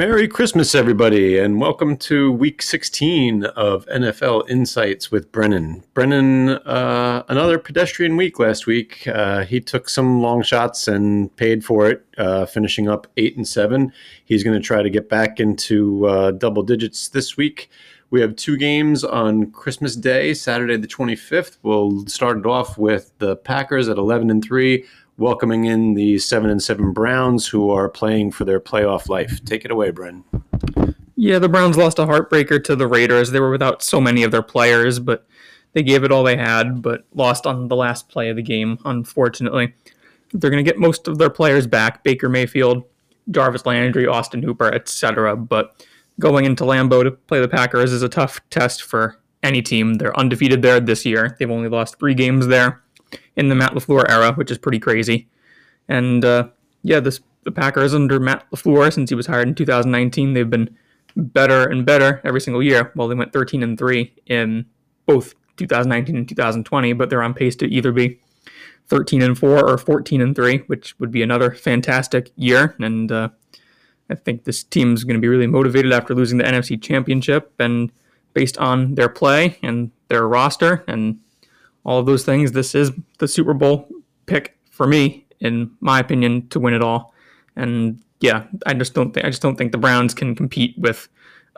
Merry Christmas, everybody, and welcome to week 16 of NFL Insights with Brennan. Brennan, uh, another pedestrian week last week. Uh, he took some long shots and paid for it, uh, finishing up eight and seven. He's going to try to get back into uh, double digits this week. We have two games on Christmas Day, Saturday the 25th. We'll start it off with the Packers at 11 and 3 welcoming in the seven and seven Browns, who are playing for their playoff life. Take it away, Bren. Yeah, the Browns lost a heartbreaker to the Raiders. They were without so many of their players, but they gave it all they had, but lost on the last play of the game, unfortunately. They're going to get most of their players back Baker Mayfield, Jarvis Landry, Austin Hooper, etc. But going into Lambeau to play the Packers is a tough test for any team. They're undefeated there this year. They've only lost three games there in the Matt LaFleur era, which is pretty crazy. And uh, yeah, this the Packers under Matt LaFleur since he was hired in 2019, they've been better and better every single year. Well, they went 13 and 3 in both 2019 and 2020, but they're on pace to either be 13 and 4 or 14 and 3, which would be another fantastic year. And uh, I think this team's going to be really motivated after losing the NFC Championship and based on their play and their roster and all of those things. This is the Super Bowl pick for me, in my opinion, to win it all. And yeah, I just don't think I just don't think the Browns can compete with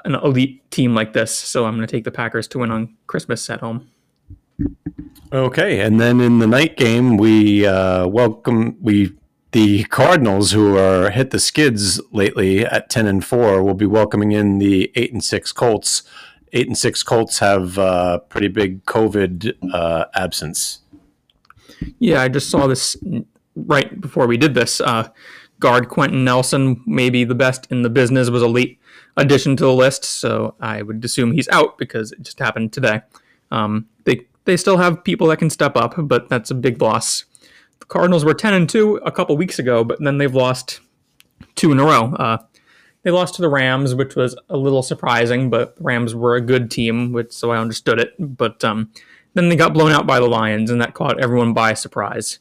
an elite team like this. So I'm going to take the Packers to win on Christmas at home. Okay, and then in the night game, we uh, welcome we the Cardinals, who are hit the skids lately at ten and four, will be welcoming in the eight and six Colts eight and six Colts have uh, pretty big COVID uh, absence. Yeah, I just saw this right before we did this. Uh, guard Quenton Nelson, maybe the best in the business, was a late addition to the list, so I would assume he's out because it just happened today. Um, they they still have people that can step up, but that's a big loss. The Cardinals were ten and two a couple weeks ago, but then they've lost two in a row. They lost to the Rams, which was a little surprising, but the Rams were a good team, which so I understood it. But um, then they got blown out by the Lions, and that caught everyone by surprise.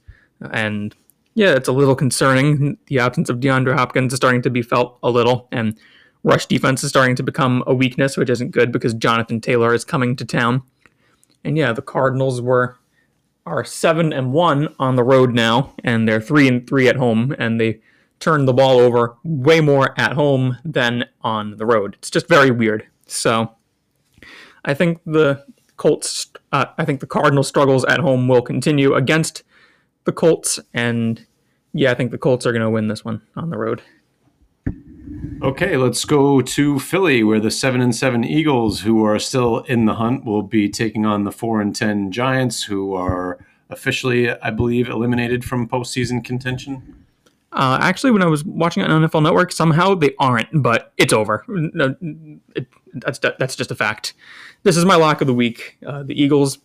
And yeah, it's a little concerning. The absence of DeAndre Hopkins is starting to be felt a little, and rush defense is starting to become a weakness, which isn't good because Jonathan Taylor is coming to town. And yeah, the Cardinals were are seven and one on the road now, and they're three and three at home, and they turn the ball over way more at home than on the road. It's just very weird. So I think the Colts, uh, I think the Cardinal struggles at home will continue against the Colts. And yeah, I think the Colts are going to win this one on the road. Okay, let's go to Philly, where the seven and seven Eagles, who are still in the hunt, will be taking on the four and ten Giants, who are officially, I believe, eliminated from postseason contention. Uh, actually, when I was watching it on NFL Network, somehow they aren't, but it's over. No, it, that's that's just a fact. This is my lock of the week. Uh, the Eagles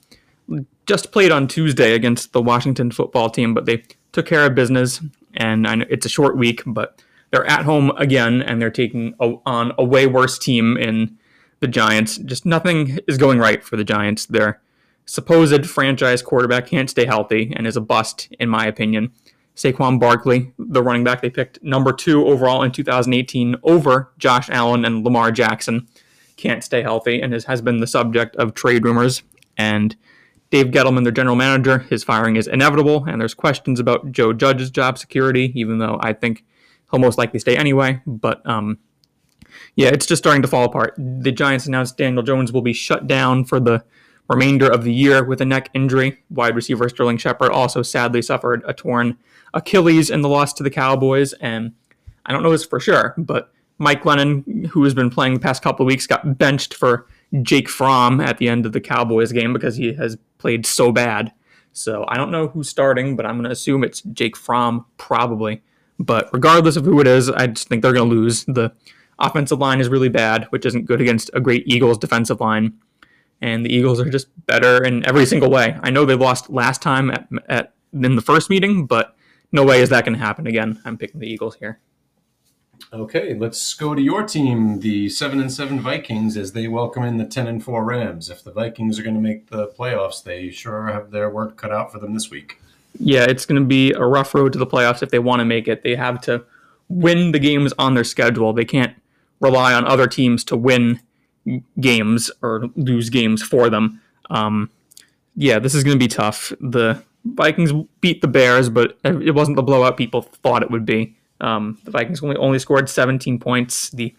just played on Tuesday against the Washington football team, but they took care of business. And I know it's a short week, but they're at home again, and they're taking a, on a way worse team in the Giants. Just nothing is going right for the Giants. Their supposed franchise quarterback can't stay healthy and is a bust, in my opinion. Saquon Barkley, the running back they picked number two overall in 2018 over Josh Allen and Lamar Jackson, can't stay healthy and has, been the subject of trade rumors. And Dave Gettleman, their general manager, his firing is inevitable, and there's questions about Joe Judge's job security, even though I think he'll most likely stay anyway. But um, yeah, it's just starting to fall apart. The Giants announced Daniel Jones will be shut down for the remainder of the year with a neck injury. Wide receiver Sterling Shepard also sadly suffered a torn Achilles in the loss to the Cowboys. And I don't know this for sure, but Mike Glennon, who has been playing the past couple of weeks, got benched for Jake Fromm at the end of the Cowboys game because he has played so bad. So I don't know who's starting, but I'm going to assume it's Jake Fromm probably. But regardless of who it is, I just think they're going to lose. The offensive line is really bad, which isn't good against a great Eagles defensive line and the Eagles are just better in every single way. I know they lost last time at, at in the first meeting, but no way is that going to happen again. I'm picking the Eagles here. Okay, let's go to your team, the seven and seven Vikings, as they welcome in the ten and four Rams. If the Vikings are going to make the playoffs, they sure have their work cut out for them this week. Yeah, it's going to be a rough road to the playoffs if they want to make it. They have to win the games on their schedule. They can't rely on other teams to win games or lose games for them. Um, yeah, this is going to be tough. The Vikings beat the Bears, but it wasn't the blowout people thought it would be. Um, the Vikings only only scored 17 points. The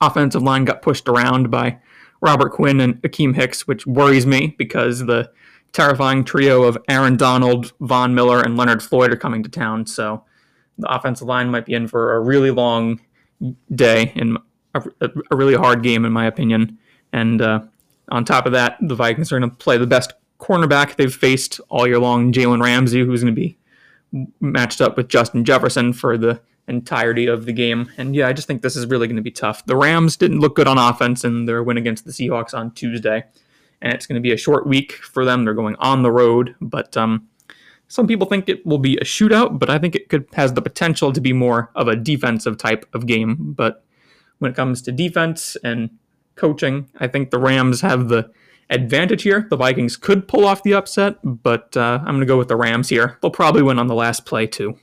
offensive line got pushed around by Robert Quinn and Akiem Hicks, which worries me because the terrifying trio of Aaron Donald, Von Miller, and Leonard Floyd are coming to town. So the offensive line might be in for a really long day and a, a really hard game, in my opinion. And uh, on top of that, the Vikings are going to play the best cornerback they've faced all year long, Jalen Ramsey, who's going to be matched up with Justin Jefferson for the entirety of the game. And yeah, I just think this is really going to be tough. The Rams didn't look good on offense in their win against the Seahawks on Tuesday, and it's going to be a short week for them. They're going on the road, but um, some people think it will be a shootout, but I think it could has the potential to be more of a defensive type of game. But when it comes to defense and coaching, I think the Rams have the advantage here. The Vikings could pull off the upset, but uh, I'm going to go with the Rams here. They'll probably win on the last play, too.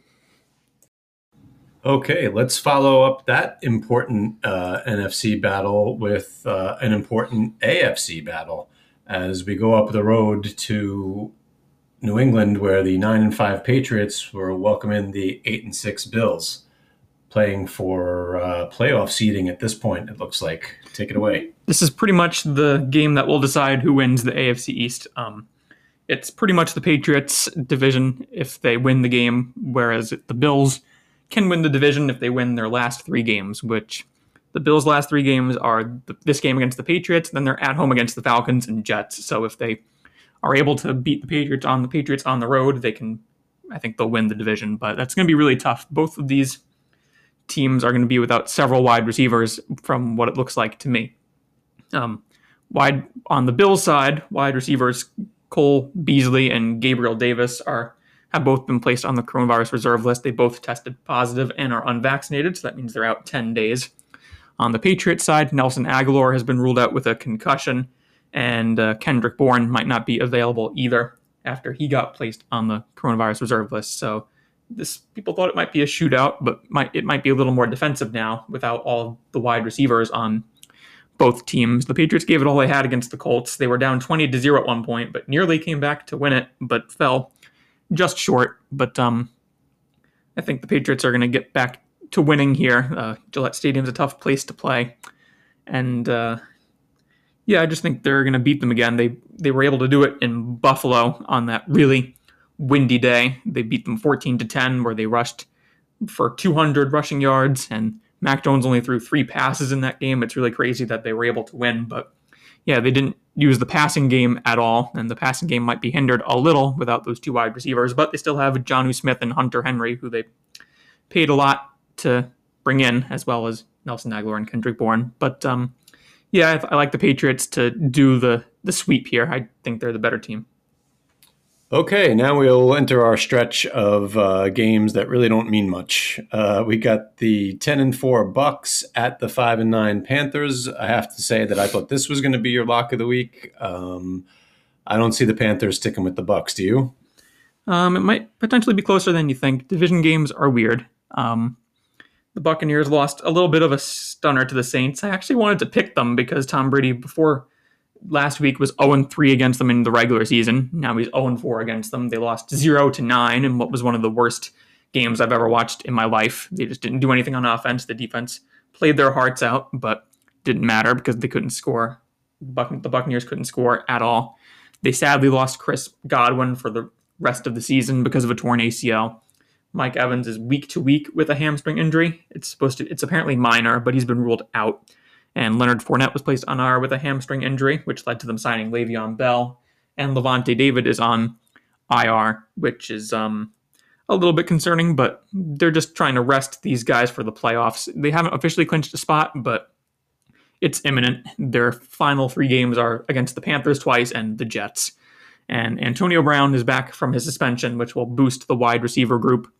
Okay, let's follow up that important uh, NFC battle with uh, an important AFC battle as we go up the road to New England, where the nine and five Patriots were welcoming the eight and six Bills, playing for uh, playoff seeding at this point. It looks like. Take it away. This is pretty much the game that will decide who wins the AFC East. Um, it's pretty much the Patriots division if they win the game, whereas the Bills can win the division if they win their last three games, which the Bills' last three games are the, this game against the Patriots, then they're at home against the Falcons and Jets. So if they are able to beat the Patriots on the Patriots on the road, they can. I think they'll win the division, but that's going to be really tough. Both of these teams are going to be without several wide receivers, from what it looks like to me. Um, wide on the Bills side, wide receivers Cole Beasley and Gabriel Davis are have both been placed on the coronavirus reserve list. They both tested positive and are unvaccinated, so that means they're out 10 days. On the Patriots side, Nelson Agholor has been ruled out with a concussion, and uh, Kendrick Bourne might not be available either after he got placed on the coronavirus reserve list. So this people thought it might be a shootout, but might, it might be a little more defensive now without all the wide receivers on both teams. The Patriots gave it all they had against the Colts. They were down 20 to 0 at one point, but nearly came back to win it, but fell just short, but um, I think the Patriots are going to get back to winning here. Uh, Gillette Stadium's a tough place to play, and uh, yeah, I just think they're going to beat them again. They they were able to do it in Buffalo on that really windy day. They beat them 14 to 10, where they rushed for 200 rushing yards, and Mac Jones only threw three passes in that game. It's really crazy that they were able to win, but yeah, they didn't use the passing game at all, and the passing game might be hindered a little without those two wide receivers, but they still have Jonnu Smith and Hunter Henry, who they paid a lot to bring in, as well as Nelson Agholor and Kendrick Bourne. But um, yeah, I, I like the Patriots to do the the sweep here. I think they're the better team. Okay, now we'll enter our stretch of uh, games that really don't mean much. Uh, we got the ten and four Bucks at the five and nine Panthers. I have to say that I thought this was going to be your lock of the week. Um, I don't see the Panthers sticking with the Bucks. Do you? Um, it might potentially be closer than you think. Division games are weird. Um, the Buccaneers lost a little bit of a stunner to the Saints. I actually wanted to pick them because Tom Brady before last week was 0 3 against them in the regular season. Now he's 0 4 against them. They lost 0 to 9 in what was one of the worst games I've ever watched in my life. They just didn't do anything on offense. The defense played their hearts out, but didn't matter because they couldn't score. The Buccaneers couldn't score at all. They sadly lost Chris Godwin for the rest of the season because of a torn ACL. Mike Evans is week to week with a hamstring injury. It's supposed to it's apparently minor, but he's been ruled out. And Leonard Fournette was placed on IR with a hamstring injury, which led to them signing Le'Veon Bell. And Lavonte David is on IR, which is um, a little bit concerning, but they're just trying to rest these guys for the playoffs. They haven't officially clinched a spot, but it's imminent. Their final three games are against the Panthers twice and the Jets. And Antonio Brown is back from his suspension, which will boost the wide receiver group,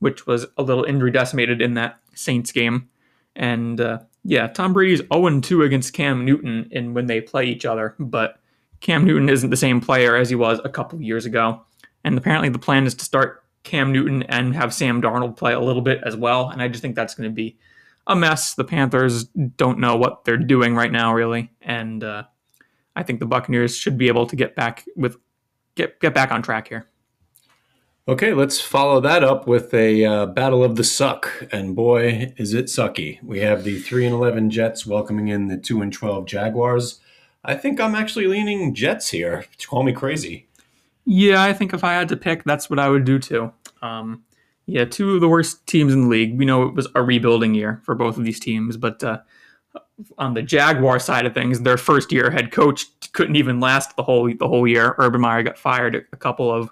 which was a little injury decimated in that Saints game. And uh, yeah, Tom Brady's 0 2 against Cam Newton in when they play each other, but Cam Newton isn't the same player as he was a couple years ago. And apparently the plan is to start Cam Newton and have Sam Darnold play a little bit as well. And I just think that's going to be a mess. The Panthers don't know what they're doing right now, really, and uh, I think the Buccaneers should be able to get back with get get back on track here. Okay, let's follow that up with a uh, battle of the suck, and boy, is it sucky. We have the three and eleven Jets welcoming in the two and twelve Jaguars. I think I'm actually leaning Jets here. To Call me crazy. Yeah, I think if I had to pick, that's what I would do too. Um, yeah, two of the worst teams in the league. We know it was a rebuilding year for both of these teams, but uh, on the Jaguar side of things, their first year head coach couldn't even last the whole the whole year. Urban Meyer got fired a couple of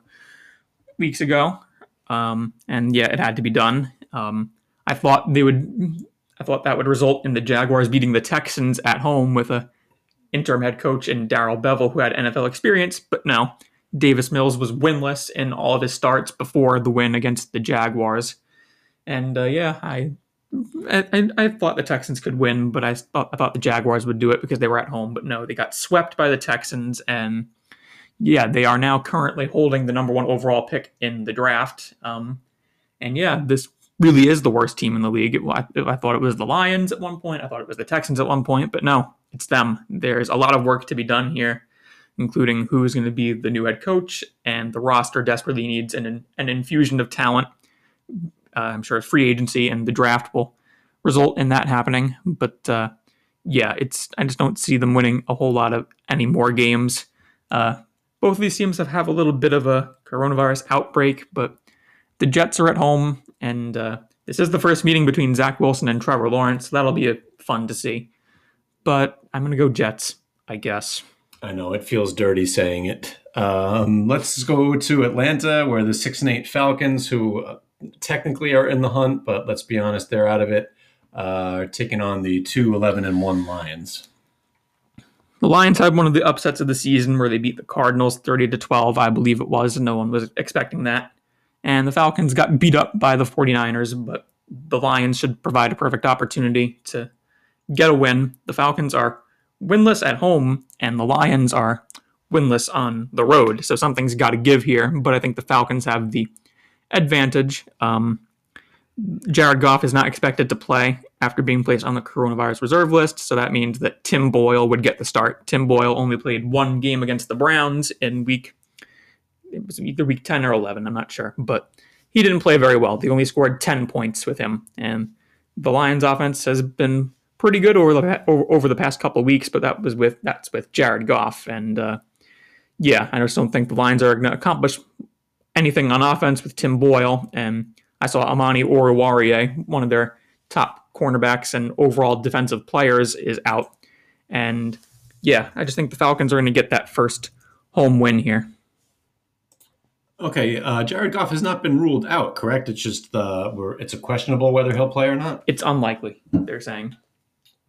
weeks ago, um, and yeah, it had to be done. Um, I thought they would. I thought that would result in the Jaguars beating the Texans at home with a interim head coach in Darrell Bevell, who had NFL experience, but no. Davis Mills was winless in all of his starts before the win against the Jaguars. And uh, yeah, I, I, I thought the Texans could win, but I thought I thought the Jaguars would do it because they were at home. But no, they got swept by the Texans, and yeah, they are now currently holding the number one overall pick in the draft. Um, and yeah, this really is the worst team in the league. It, I, I thought it was the Lions at one point. I thought it was the Texans at one point, but no, it's them. There's a lot of work to be done here including who is going to be the new head coach, and the roster desperately needs an, an infusion of talent. Uh, I'm sure free agency and the draft will result in that happening. But uh, yeah, it's I just don't see them winning a whole lot of any more games. Uh, both of these teams have, have a little bit of a coronavirus outbreak, but the Jets are at home, and uh, this is the first meeting between Zach Wilson and Trevor Lawrence. That'll be fun to see. But I'm going to go Jets, I guess. I know it feels dirty saying it. Um, let's go to Atlanta, where the six and eight Falcons, who uh, technically are in the hunt, but let's be honest, they're out of it, uh, are taking on the two 11 and one Lions. The Lions had one of the upsets of the season where they beat the Cardinals 30 to 12, I believe it was. and No one was expecting that. And the Falcons got beat up by the 49ers, but the Lions should provide a perfect opportunity to get a win. The Falcons are winless at home, and the Lions are winless on the road. So something's got to give here. But I think the Falcons have the advantage. Um, Jared Goff is not expected to play after being placed on the coronavirus reserve list. So that means that Tim Boyle would get the start. Tim Boyle only played one game against the Browns in week, it was either week 10 or 11, I'm not sure. But he didn't play very well. They only scored 10 points with him. And the Lions offense has been pretty good over the over the past couple weeks, but that was with that's with Jared Goff, and uh, yeah, I just don't think the Lions are going to accomplish anything on offense with Tim Boyle. And I saw Amani Oruwariye, one of their top cornerbacks and overall defensive players, is out, and yeah, I just think the Falcons are going to get that first home win here. Okay, uh, Jared Goff has not been ruled out, correct? It's just the it's a questionable whether he'll play or not. It's unlikely. They're saying.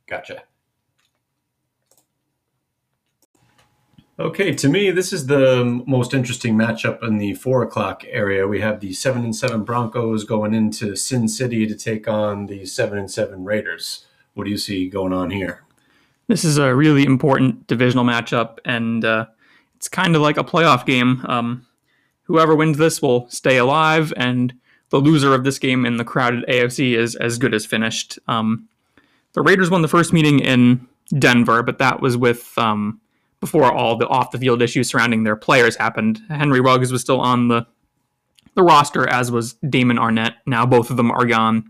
Gotcha. Okay, to me, this is the most interesting matchup in the four o'clock area. We have the seven and seven Broncos going into Sin City to take on the seven and seven Raiders. What do you see going on here? This is a really important divisional matchup, and uh, it's kind of like a playoff game. Um, whoever wins this will stay alive, and the loser of this game in the crowded AFC is as good as finished. Um, the Raiders won the first meeting in Denver, but that was with um, before all the off the field issues surrounding their players happened. Henry Ruggs was still on the the roster, as was Damon Arnette. Now both of them are gone,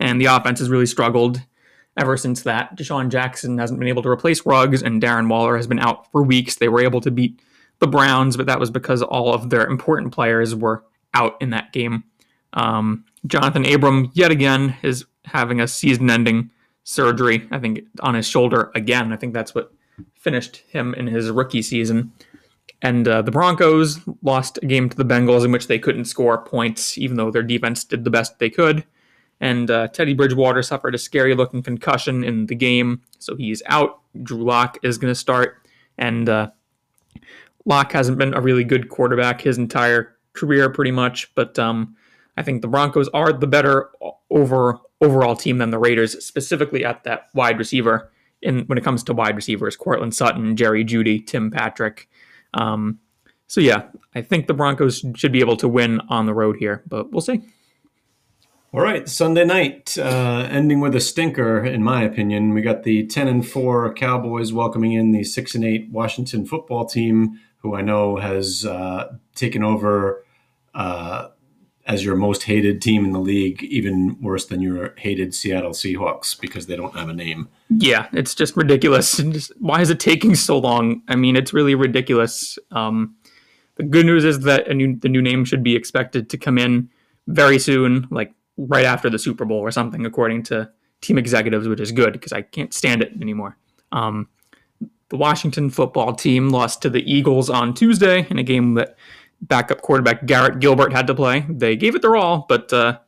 and the offense has really struggled ever since that. DeSean Jackson hasn't been able to replace Ruggs, and Darren Waller has been out for weeks. They were able to beat the Browns, but that was because all of their important players were out in that game. Um, Johnathan Abram, yet again, is having a season ending surgery, I think, on his shoulder again. I think that's what finished him in his rookie season. And uh, the Broncos lost a game to the Bengals in which they couldn't score points, even though their defense did the best they could. And uh, Teddy Bridgewater suffered a scary looking concussion in the game, so he's out. Drew Lock is going to start. And uh, Lock hasn't been a really good quarterback his entire career, pretty much. But um, I think the Broncos are the better over overall team than the Raiders, specifically at that wide receiver. In when it comes to wide receivers, Courtland Sutton, Jerry Jeudy, Tim Patrick. Um, so yeah, I think the Broncos should be able to win on the road here, but we'll see. All right, Sunday night, uh, ending with a stinker, in my opinion. We got the ten and four Cowboys welcoming in the six and eight Washington football team, who I know has uh, taken over uh, as your most hated team in the league, even worse than your hated Seattle Seahawks because they don't have a name. Yeah, it's just ridiculous. Just, why is it taking so long? I mean, it's really ridiculous. Um, the good news is that new, the new name should be expected to come in very soon, like right after the Super Bowl or something, according to team executives, which is good because I can't stand it anymore. Um, the Washington football team lost to the Eagles on Tuesday in a game that backup quarterback Garrett Gilbert had to play. They gave it their all, but uh,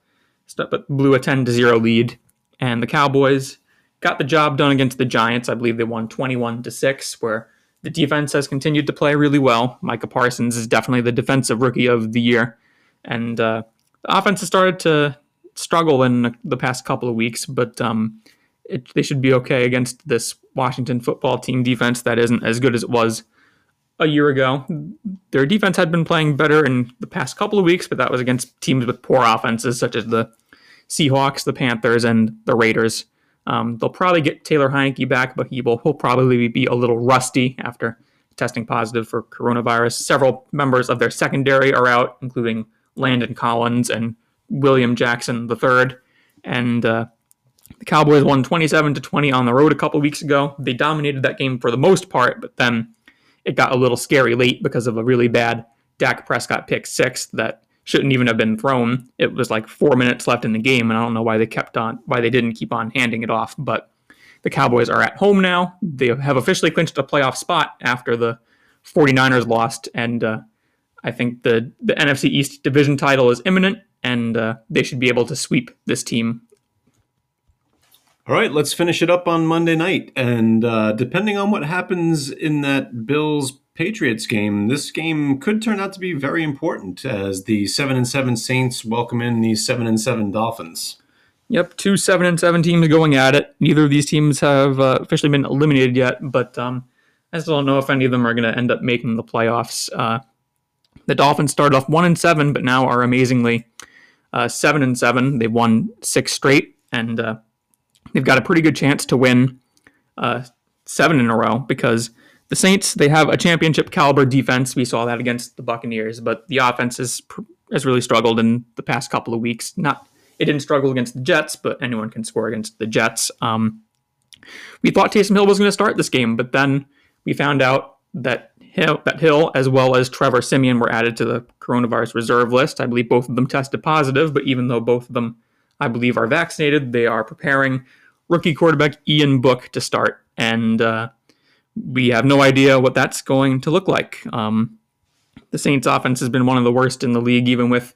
but blew a 10 to 0 lead. And the Cowboys got the job done against the Giants. I believe they won 21 to 6, where the defense has continued to play really well. Micah Parsons is definitely the defensive rookie of the year. And uh, the offense has started to struggle in the past couple of weeks, but um, it, they should be okay against this Washington football team defense that isn't as good as it was a year ago. Their defense had been playing better in the past couple of weeks, but that was against teams with poor offenses such as the Seahawks, the Panthers, and the Raiders. Um, they'll probably get Taylor Heinicke back, but he will he'll probably be a little rusty after testing positive for coronavirus. Several members of their secondary are out, including Landon Collins and William Jackson III. And uh, the Cowboys won 27 to 20 on the road a couple weeks ago. They dominated that game for the most part, but then it got a little scary late because of a really bad Dak Prescott pick six that shouldn't even have been thrown. It was like four minutes left in the game, and I don't know why they kept on, why they didn't keep on handing it off. But the Cowboys are at home now. They have officially clinched a playoff spot after the 49ers lost, and uh, I think the the NFC East division title is imminent, and uh, they should be able to sweep this team all right, let's finish it up on Monday night. And uh, depending on what happens in that Bills Patriots game, this game could turn out to be very important as the seven and seven Saints welcome in the seven and seven Dolphins. Yep, two seven and seven teams going at it. Neither of these teams have uh, officially been eliminated yet, but um, I still don't know if any of them are going to end up making the playoffs. Uh, the Dolphins started off one and seven, but now are amazingly uh, seven and seven. They've won six straight, and uh, they've got a pretty good chance to win uh, seven in a row because the Saints they have a championship caliber defense. We saw that against the Buccaneers, but the offense has has really struggled in the past couple of weeks. Not it didn't struggle against the Jets, but anyone can score against the Jets. Um, we thought Taysom Hill was going to start this game, but then we found out that Hill, that Hill as well as Trevor Siemian, were added to the coronavirus reserve list. I believe both of them tested positive, but even though both of them I believe, are vaccinated. They are preparing rookie quarterback Ian Book to start, and uh, we have no idea what that's going to look like. Um, the Saints' offense has been one of the worst in the league, even with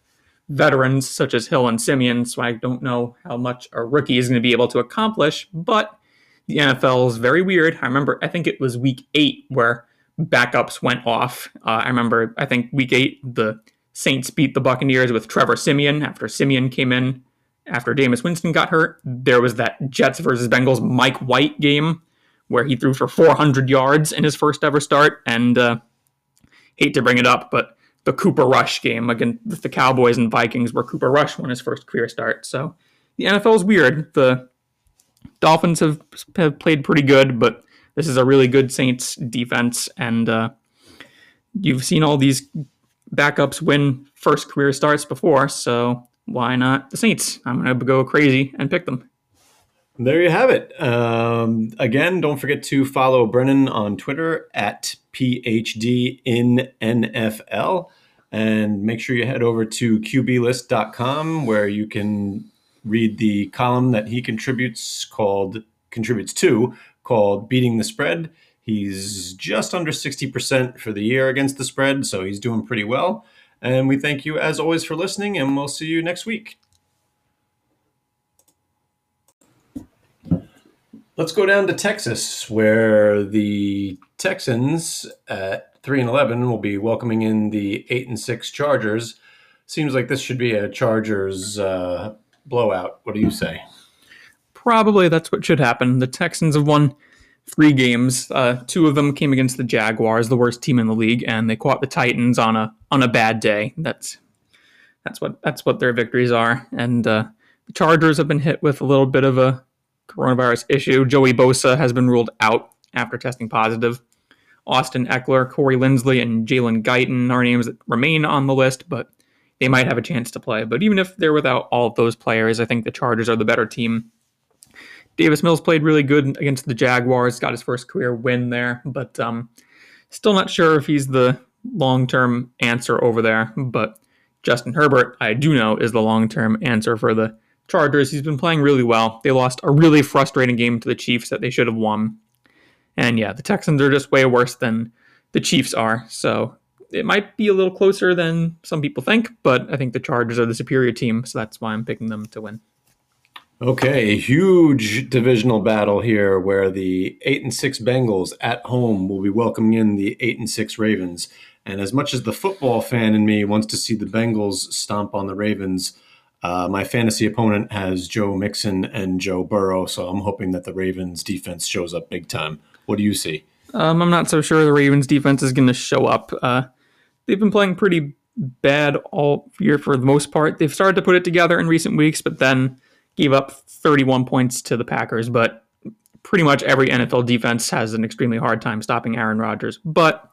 veterans such as Hill and Siemian. So I don't know how much a rookie is going to be able to accomplish. But the NFL is very weird. I remember, I think it was week eight where backups went off. Uh, I remember, I think week eight, the Saints beat the Buccaneers with Trevor Siemian after Siemian came in after Jameis Winston got hurt. There was that Jets versus Bengals Mike White game where he threw for 400 yards in his first ever start. And uh, hate to bring it up, but the Cooper Rush game against the Cowboys and Vikings where Cooper Rush won his first career start. So the NFL is weird. The Dolphins have, have played pretty good, but this is a really good Saints defense. And uh, you've seen all these backups win first career starts before. So why not the Saints? I'm going to go crazy and pick them. There you have it. Um, again, don't forget to follow Brennan on Twitter at PhD in NFL. And make sure you head over to QBlist.com where you can read the column that he contributes called contributes to called Beating the Spread. He's just under 60% for the year against the spread, so he's doing pretty well. And we thank you as always for listening, and we'll see you next week. Let's go down to Texas, where the Texans at three and eleven will be welcoming in the eight and six Chargers. Seems like this should be a Chargers uh, blowout. What do you say? Probably that's what should happen. The Texans have won three games. Uh, two of them came against the Jaguars, the worst team in the league, and they caught the Titans on a on a bad day. That's that's what that's what their victories are. And uh, The Chargers have been hit with a little bit of a coronavirus issue. Joey Bosa has been ruled out after testing positive. Austin Ekeler, Corey Linsley, and Jalen Guyton are names that remain on the list, but they might have a chance to play. But even if they're without all of those players, I think the Chargers are the better team. Davis Mills played really good against the Jaguars, got his first career win there, but um, still not sure if he's the long term answer over there. But Justin Herbert, I do know, is the long term answer for the Chargers. He's been playing really well. They lost a really frustrating game to the Chiefs that they should have won. And yeah, the Texans are just way worse than the Chiefs are. So it might be a little closer than some people think, but I think the Chargers are the superior team, so that's why I'm picking them to win. Okay, huge divisional battle here where the 8 and 6 Bengals at home will be welcoming in the 8 and 6 Ravens. And as much as the football fan in me wants to see the Bengals stomp on the Ravens, uh, my fantasy opponent has Joe Mixon and Joe Burrow, so I'm hoping that the Ravens defense shows up big time. What do you see? Um, I'm not so sure the Ravens defense is going to show up. Uh, they've been playing pretty bad all year for the most part. They've started to put it together in recent weeks, but then gave up 31 points to the Packers. But pretty much every NFL defense has an extremely hard time stopping Aaron Rodgers. But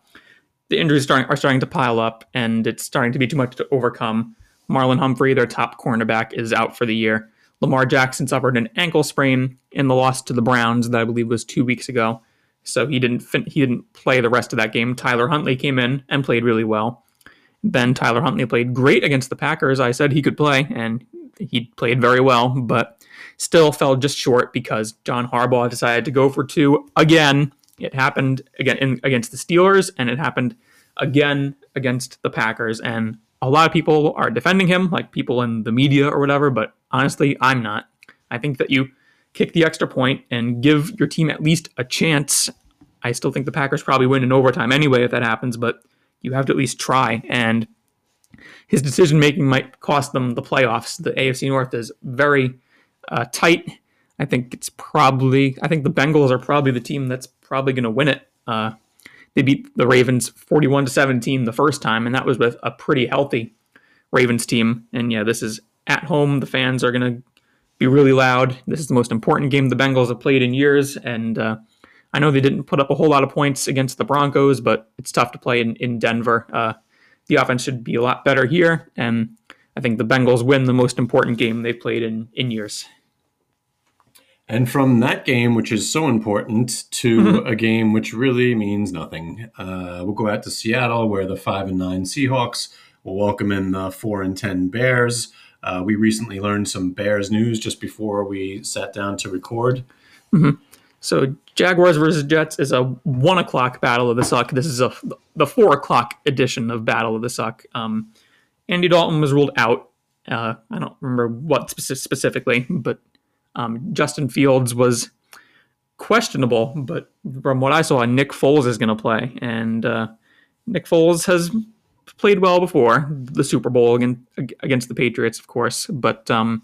the injuries starting, are starting to pile up, and it's starting to be too much to overcome. Marlon Humphrey, their top cornerback, is out for the year. Lamar Jackson suffered an ankle sprain in the loss to the Browns that I believe was two weeks ago so he didn't fin- he didn't play the rest of that game. Tyler Huntley came in and played really well. Then Tyler Huntley played great against the Packers. I said he could play, and he played very well, but still fell just short because John Harbaugh decided to go for two again. It happened again in, against the Steelers, and it happened again against the Packers. And a lot of people are defending him, like people in the media or whatever. But honestly, I'm not. I think that you kick the extra point and give your team at least a chance. I still think the Packers probably win in overtime anyway if that happens, but you have to at least try. And his decision making might cost them the playoffs. The AFC North is very uh, tight. I think it's probably, I think the Bengals are probably the team that's probably going to win it. Uh, they beat the Ravens 41 to 17 the first time, and that was with a pretty healthy Ravens team. And yeah, this is at home. The fans are going to be really loud. This is the most important game the Bengals have played in years, and uh, I know they didn't put up a whole lot of points against the Broncos, but it's tough to play in, in Denver. Uh, the offense should be a lot better here, and I think the Bengals win the most important game they've played in, in years. And from that game, which is so important, to mm-hmm. a game which really means nothing, uh, we'll go out to Seattle, where the five and nine Seahawks will welcome in the four and ten Bears. Uh, we recently learned some Bears news just before we sat down to record. Mm-hmm. So Jaguars versus Jets is a one o'clock battle of the suck. This is a the four o'clock edition of Battle of the Suck. Um, Andy Dalton was ruled out. Uh, I don't remember what specifically, but um, Justin Fields was questionable. But from what I saw, Nick Foles is going to play, and uh, Nick Foles has played well before the Super Bowl against, against the Patriots, of course, but um,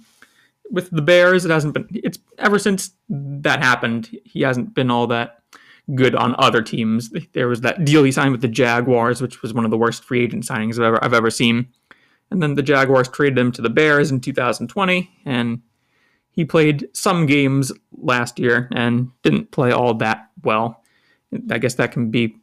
with the Bears, it hasn't been. It's ever since that happened, he hasn't been all that good on other teams. There was that deal he signed with the Jaguars, which was one of the worst free agent signings I've ever I've ever seen. And then the Jaguars traded him to the Bears in 2020, and he played some games last year and didn't play all that well. I guess that can be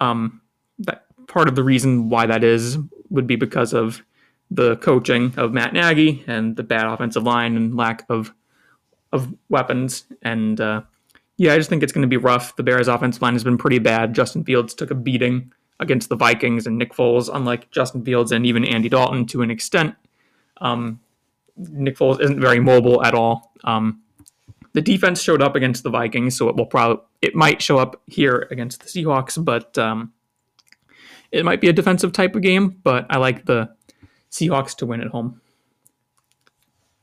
um, that part of the reason why that is would be because of the coaching of Matt Nagy and the bad offensive line and lack of of weapons. And uh, yeah, I just think it's going to be rough. The Bears' offensive line has been pretty bad. Justin Fields took a beating against the Vikings, and Nick Foles, unlike Justin Fields and even Andy Dalton to an extent, um, Nick Foles isn't very mobile at all. Um, the defense showed up against the Vikings, so it will probably it might show up here against the Seahawks, but um, it might be a defensive type of game, but I like the Seahawks to win at home.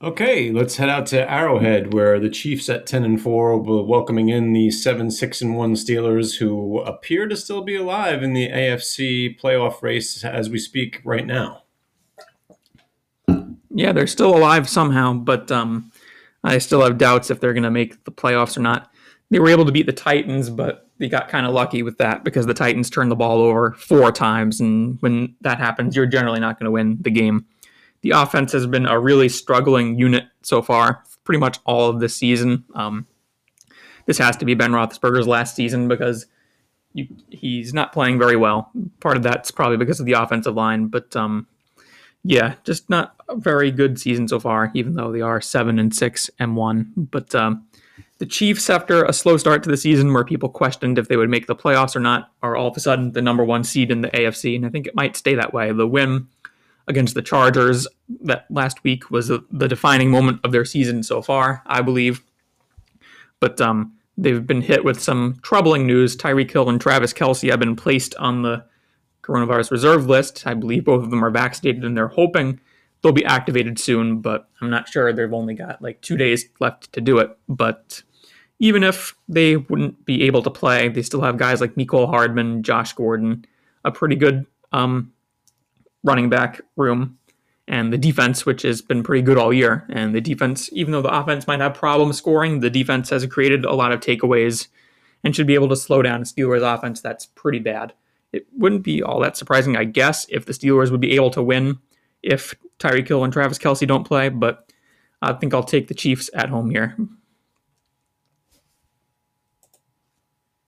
Okay, let's head out to Arrowhead, where the Chiefs at ten and four will be welcoming in the seven six and one Steelers, who appear to still be alive in the AFC playoff race as we speak right now. Yeah, they're still alive somehow, but um, I still have doubts if they're going to make the playoffs or not. They were able to beat the Titans, but they got kind of lucky with that because the Titans turned the ball over four times, and when that happens, you're generally not going to win the game. the offense has been a really struggling unit so far, pretty much all of this season. Um, this has to be Ben Roethlisberger's last season because you, he's not playing very well. Part of that's probably because of the offensive line, but um, yeah, just not a very good season so far. Even though they are seven and six and one, but um, the Chiefs, after a slow start to the season where people questioned if they would make the playoffs or not, are all of a sudden the number one seed in the AFC, and I think it might stay that way. The win against the Chargers that last week was the defining moment of their season so far, I believe. But um, they've been hit with some troubling news. Tyreek Hill and Travis Kelce have been placed on the coronavirus reserve list. I believe both of them are vaccinated, and they're hoping they'll be activated soon, but I'm not sure. They've only got like two days left to do it. But even if they wouldn't be able to play, they still have guys like Mecole Hardman, Josh Gordon, a pretty good um, running back room, and the defense, which has been pretty good all year. And the defense, even though the offense might have problems scoring, the defense has created a lot of takeaways and should be able to slow down a Steelers offense that's pretty bad. It wouldn't be all that surprising, I guess, if the Steelers would be able to win if Tyreek Hill and Travis Kelce don't play, but I think I'll take the Chiefs at home here.